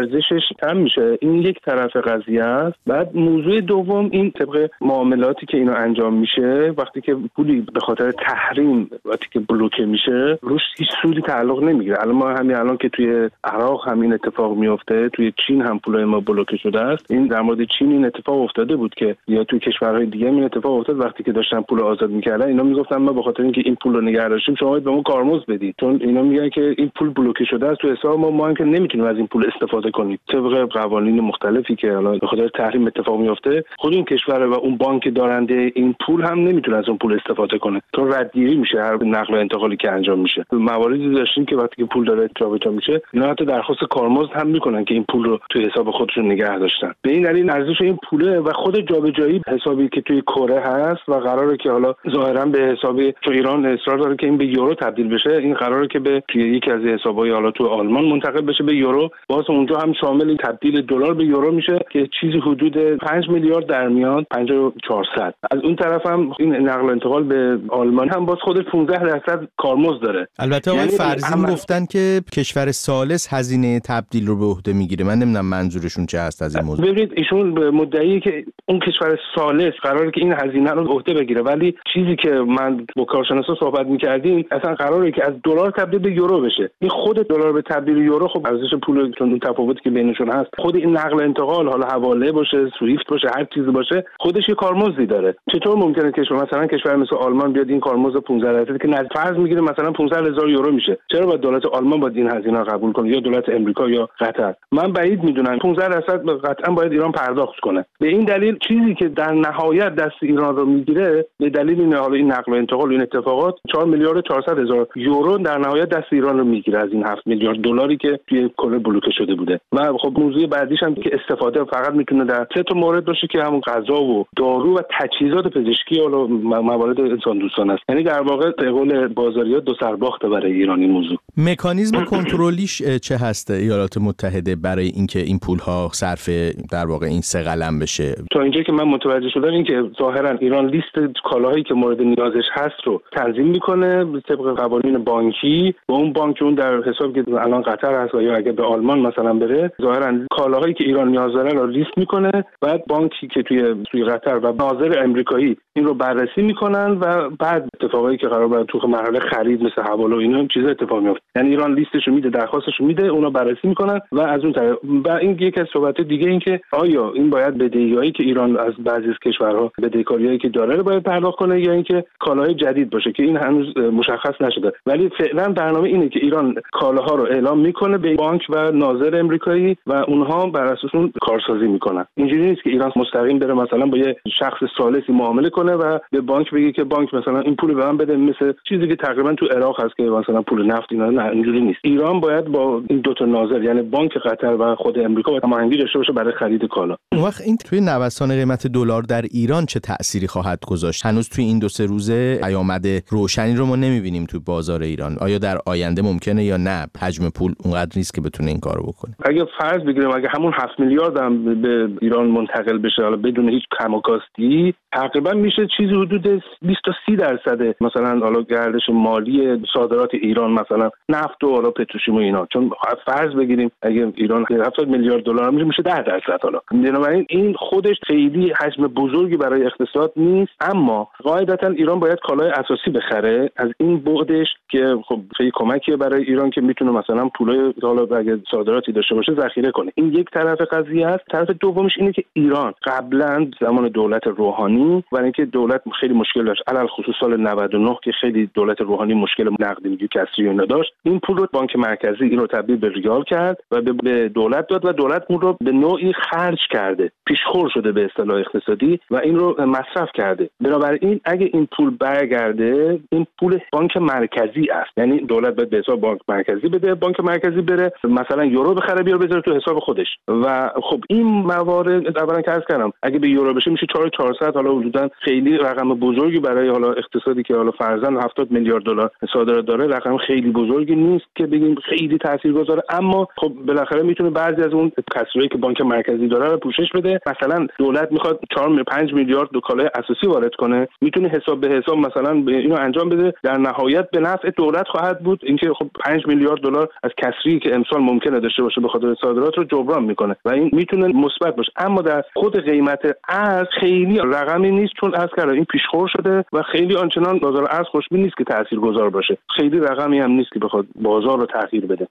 ارزشش کم میشه. این یک طرف قضیه است. بعد موضوع دوم این طبق معاملاتی که اینو انجام میشه وقتی که پولی به خاطر تحریم وقتی که بلوکه میشه روش هیچ سودی تعلق نمی‌گیره. الان ما همین الان که توی عراق همین اتفاق میفته توی چین هم پول ما بلوکه شده است. این در مورد چین این اتفاق افتاده بود که یا توی کشورهای دیگه این اتفاق افتاد. وقتی که داشتن پول آزاد می‌کردن اینا می‌گفتن ما به خاطر اینکه این پول رو نگه داشتیم شما به ما کارمزد بدید. چون اینا میگن که این پول بلوکه شده است. تو حساب ما ما هم که نمی‌تونیم از این پول استفاده کنیم طبق قوانین مختلفی که حالا به خاطر تحریم اتفاق میفته خود این کشور و اون بانک دارنده این پول هم نمی‌تونه از اون پول استفاده کنه. چون ردگیری میشه هر نقل و انتقالی که انجام میشه. مواردی داشتیم که وقتی که پول داره جابجا میشه اینا حتی درخواست کارمزد هم می‌کنن که این پول رو توی حساب خودشون نگه داشتن. به این دلیل ارزش این پوله و خود جابجایی حسابی که توی کره هست و قراره که حالا ظاهرا به حسابی تو ایران اصرار داره که این به یورو تبدیل بشه این قراره که به یکی از حسابای حالا تو آلمان منتقل بشه به یورو. باز اونجا هم شامل تبدیل دلار به یورو میشه که چیزی حدود 5 میلیارد در میاد 5400 از اون طرف هم این نقل و انتقال به آلمان هم باز خود 15 درصد کارمزد داره. البته آقای یعنی فرزین گفتن که کشور سالس هزینه تبدیل رو به عهده می‌گیره. من نمی‌دونم منظورشون چه هست از این موضوع. ببینید ایشون به مدعی که اون کشور سالس قراره که این هزینه رو عهده بگیره. ولی چیزی که من با کارشناسا صحبت می‌کردیم اصلا قراره که از دلار تبدیل به یورو بشه. این خود دلار به تبدیل یورو خب ارزش پول چون تفاوتی که بینشون هست. خود این نقل انتقال حالا حواله باشه سویفت باشه هر چیزی باشه خودش یه کارمزدی داره. چطور ممکنه کشور مثلا کشور مثل آلمان بیاد این کارمزد 15 درصد که نزد فرض می‌گیره مثلا 500 هزار یورو میشه. چرا باید دولت آلمان باید این هزینه قبول کنه؟ یا دولت امریکا یا قطر. من بعید می‌دونم 15 درصد قطعا باید ایران پرداخت کنه. به این دلیل چیزی که در نهایت دست ایران رو می‌گیره به دلیل این حالا این نقل و انتقال این اتفاقات 4 میلیارد 400 هزار یورو در نهایت دست ایران رو می‌گیره از این 7 میلیارد دلاری که توی کل بلوکه شده بوده. و خب موضوع بعدیش هم که استفاده فقط می‌تونه در سه تا مورد باشه که همون غذا و دارو و تجهیزات پزشکی حالا موارد انسان دوستان است. یعنی در واقع به قول بازاریات دو سرباخته برای ایرانی موضوع. مکانیزم کنترلیش چه هست؟ ایالات متحده برای اینکه این پول ها صرف در واقع این سه قلم بشه. تا اینجا که من متوجه شدم این که ظاهرا ایران لیست کالاهایی که مورد نیازش هست رو تنظیم می‌کنه طبق قوانین بانکی. و اون بانک اون در حساب که الان قطر هست یا اگه به آلمان مثلا بره ظاهرا کالاهایی که ایران نیاز داره رو لیست می‌کنه بعد بانکی که توی توی قطر و ناظر امریکایی این رو بررسی می‌کنن و بعد اتفاقایی که قرار باید تو مرحله خرید مثل حواله و اینا چیز اتفاق میفته یعنی ایران لیستش رو میده درخواستش رو میده اونا بررسی می‌کنن و از اون طرف و این یکی از صحبت دیگه این که آیا این باید بدهیایی که ایران از بعضی از کشورها بدهکاریایی که داره رو باید پرداخت کنه یا اینکه کالاهای جدید باشه که این هنوز مشخص نشده. ولی فعلا برنامه اینه که ایران کالاها رو اعلام می‌کنه به بانک و ناظر امریکایی و اونها بر اساس اون کارسازی می‌کنن. اینجوری نیست که ایران مستقیم بره مثلا با یه شخص ثالثی معامله کنه و به بانک بگه که بانک مثلا این پول به من بده مثل چیزی که تقریبا تو عراق هست که مثلا پول نفت اینا نه اینجوری نیست. ایران باید با این دو تا ناظر یعنی بانک قطر و خود امریکا باید هماهنگی داشته باشه برای خرید کالا. اون وقت این توی نوسان قیمت دلار در ایران چه تأثیری خواهد گذاشت؟ هنوز توی این دو سه روزه پیامد روشنی رو ما نمی‌بینیم توی بازار ایران. آیا در آینده ممکنه یا نه؟ حجم پول اونقدر نیست که بتونه این کارو بکنه. اگه فرض بگیریم اگه همون 7 میلیارد هم به ایران منتقل بشه حالا بدون هیچ کم و کاستی تقریبا میشه چیزی حدود 20 تا 30 درصد مثلا حالا گردش مالی صادرات ایران مثلا نفت و حالا پتروشیم و اینا. چون فرض بگیریم اگه ایران 70 میلیارد دلار میشه میشه 10 درصد حالا. بنابراین این خودش خیلی حجم بزرگی برای اقتصاد نیست اما قاعدتا ایران باید کالای اساسی بخره. از این بعدش که خب خیلی کمکیه برای ایران که می‌تونه مثلا پولای حالا اگه صادراتی باشه ذخیره کنه. این یک طرف قضیه است. طرف دومش اینه که ایران قبلا زمان دولت روحانی و اینکه دولت خیلی مشکل داشت. علل خصوص سال 99 که خیلی دولت روحانی مشکل نقدینگی کسری و داشت. این پول رو بانک مرکزی این رو تبدیل به ریال کرد و به دولت داد و دولت اون رو به نوعی خرج کرده. پیشخور شده به اصطلاح اقتصادی و این رو مصرف کرده. بنابراین اگه این پول برگرده این پول بانک مرکزی است. یعنی دولت باید به حساب بانک مرکزی بده بانک مرکزی بره مثلا یورو بخره بیاره بذاره تو حساب خودش. و خب این موارد اولا که کردم اگه به یورو بشه میشه 4400 حالا حدودا خیلی رقم بزرگی برای حالا اقتصادی که حالا فرضاً 70 میلیارد دلار صادرات داره رقم خیلی بزرگی نیست که بگیم خیلی تاثیرگذاره. اما خب بالاخره می‌تونه بعضی از اون کسری که بانک مرکزی داره رو پوشش بده. مثلا دولت می‌خواد 4 5 میلیارد دو کالای اساسی وارد کنه. می‌تونه حساب به حساب مثلا اینو انجام بده. در نهایت به نفع دولت خواهد بود. اینکه خب 5 میلیارد دلار از کسری که امسال ممکنه داشته باشه به خاطر صادرات رو جبران می‌کنه و این می‌تونه مثبت باشه. اما در خود قیمت ارز خیلی رقمی نیست چون از کرده این پیشخور شده و خیلی آنچنان بازار ارز خوشبین نیست که تاثیرگذار باشه. خیلی رقمی هم نیست که بخواد بازار رو تغییر بده.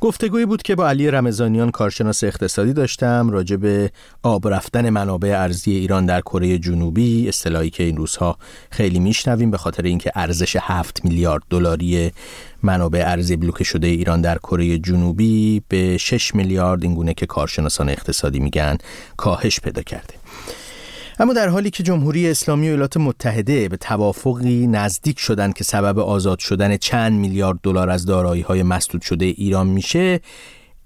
گفتگویی بود که با علی رمضانیان کارشناس اقتصادی داشتم راجع به آب رفتن منابع ارزی ایران در کره جنوبی اصطلاحی که این روزها خیلی میشنویم به خاطر اینکه ارزش 7 میلیارد دلاری منابع ارزی بلوکه شده ایران در کره جنوبی به 6 میلیارد اینگونه که کارشناسان اقتصادی میگن کاهش پیدا کرده. اما در حالی که جمهوری اسلامی و ایالات متحده به توافقی نزدیک شدند که سبب آزاد شدن چند میلیارد دلار از های مسدود شده ایران میشه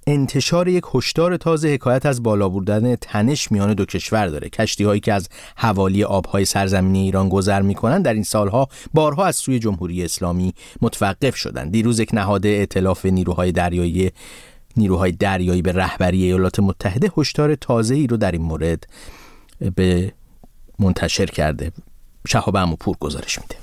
انتشار یک هشدار تازه حکایت از بالا بردن تنش میان دو کشور داره. کشتی هایی که از حوالی آبهای سرزمینی ایران گذر می‌کنند در این سالها بارها از سوی جمهوری اسلامی متوقف شدند. دیروز یک نهاد ائتلاف نیروهای دریایی نیروهای دریایی به رهبری ایالات متحده هشدار تازه ای رو در این مورد به منتشر کرده شهاب پور گزارش میده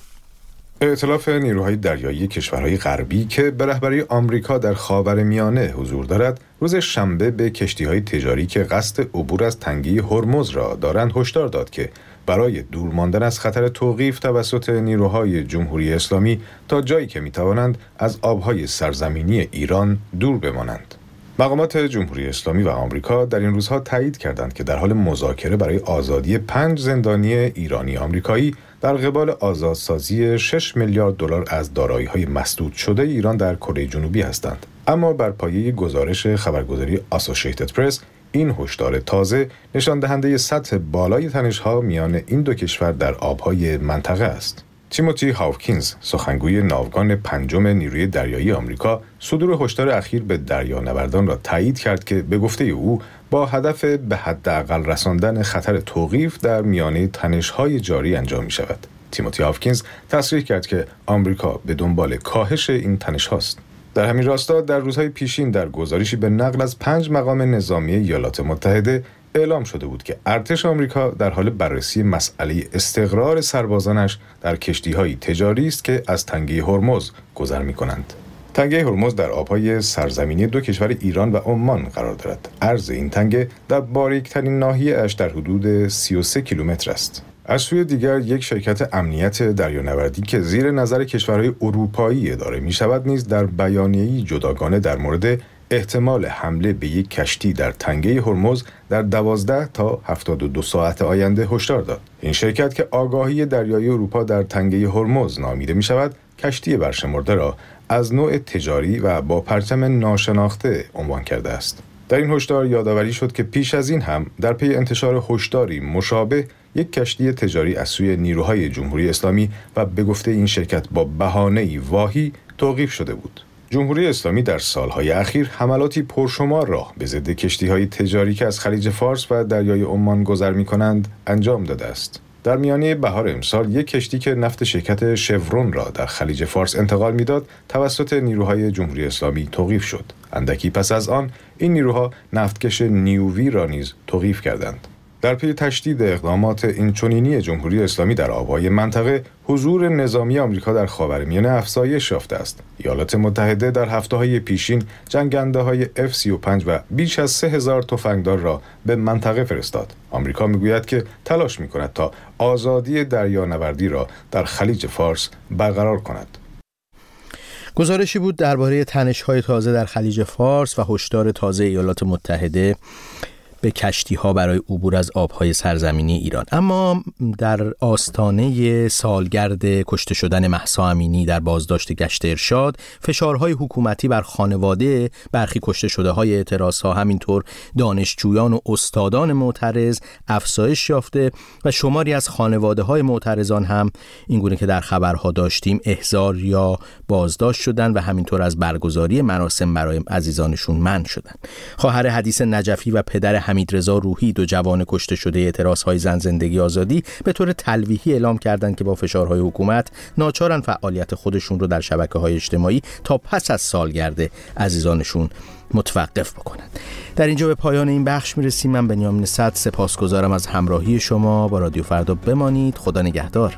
ائتلاف نیروهای دریایی کشورهای غربی که به رهبری آمریکا در خاور میانه حضور دارد روز شنبه به کشتی های تجاری که قصد عبور از تنگی هرمز را دارند هشدار داد که برای دور ماندن از خطر توقیف توسط نیروهای جمهوری اسلامی تا جایی که می‌توانند از آبهای سرزمینی ایران دور بمانند. مقامات جمهوری اسلامی و آمریکا در این روزها تایید کردند که در حال مذاکره برای آزادی پنج زندانی ایرانی آمریکایی در قبال آزادسازی 6 میلیارد دلار از های مسدود شده ایران در کره جنوبی هستند. اما بر پایه گزارش خبرگزاری آسوشیتد پرس این هشدار تازه نشان دهنده سطح بالای تنش‌ها میان این دو کشور در آبهای منطقه است. تیموتی هاوکینز سخنگوی ناوگان پنجم نیروی دریایی آمریکا صدور هشدار اخیر به دریانوردان را تایید کرد که به گفته او با هدف به حداقل رساندن خطر توقیف در میانه تنش‌های جاری انجام می شود. تیموتی هاوکینز تصریح کرد که آمریکا به دنبال کاهش این تنش هاست. در همین راستا در روزهای پیشین در گزارشی به نقل از پنج مقام نظامی ایالات متحده اعلام شده بود که ارتش آمریکا در حال بررسی مسئله استقرار سربازانش در کشتیهایی تجاری است که از تنگه هرمز گذر می کنند. تنگه هرمز در آبهای سرزمینی دو کشور ایران و عمان قرار دارد. عرض این تنگه در باریکترین ناحیه اش در حدود 33 کیلومتر است. از سوی دیگر یک شرکت امنیت دریانوردی که زیر نظر کشورهای اروپایی اداره می شود نیز در بیانیه‌ای جداگانه در مورد احتمال حمله به یک کشتی در تنگه هرمز در 12 تا 72 ساعت آینده هشدار داد. این شرکت که آگاهی دریایی اروپا در تنگه هرمز نامیده می شود، کشتی برشمرده را از نوع تجاری و با پرچم ناشناخته عنوان کرده است. در این هشدار یادآوری شد که پیش از این هم در پی انتشار هشداری مشابه یک کشتی تجاری از سوی نیروهای جمهوری اسلامی و به گفته این شرکت با بهانه واهی توقیف شده بود. جمهوری اسلامی در سالهای اخیر حملاتی پرشمار را به ضد کشتی های تجاری که از خلیج فارس و دریای عمان گذر می کنند انجام داده است. در میانه بهار امسال یک کشتی که نفت شرکت شورون را در خلیج فارس انتقال می‌داد توسط نیروهای جمهوری اسلامی توقیف شد. اندکی پس از آن این نیروها نفتکش نیووی را نیز توقیف کردند. در پی تشدید اقدامات اینچنینی جمهوری اسلامی در آبهای منطقه حضور نظامی آمریکا در خاورمیانه افزایش یافته است. ایالات متحده در هفته های پیشین جنگنده های F-35 و بیش از 3000 تفنگدار را به منطقه فرستاد. آمریکا می‌گوید که تلاش می کند تا آزادی دریانوردی را در خلیج فارس برقرار کند. گزارشی بود درباره های تازه در خلیج فارس و هشدار تازه ایالات متحده. به کشتی ها برای عبور از آبهای سرزمینی ایران. اما در آستانه سالگرد کشته شدن محسا امینی در بازداشت گشت ارشاد فشارهای حکومتی بر خانواده برخی کشته شده های اعتراض ها همینطور دانشجویان و استادان معترض افزایش یافته و شماری از خانواده های معترضان هم اینگونه که در خبرها داشتیم احضار یا بازداشت شدن و همینطور از برگزاری مراسم برای عزیزانشون من شدن. خواهر حدیث نجفی و پدر حمید رضا روحی دو جوان کشته شده اعتراض های زن زندگی آزادی به طور تلویحی اعلام کردند که با فشارهای حکومت ناچارن فعالیت خودشون رو در شبکه های اجتماعی تا پس از سالگرد عزیزانشون متوقف بکنند. در اینجا به پایان این بخش می‌رسیم. من بنیامین صد سپاسگزارم از همراهی شما. با رادیو فردا بمانید. خدا نگهدار.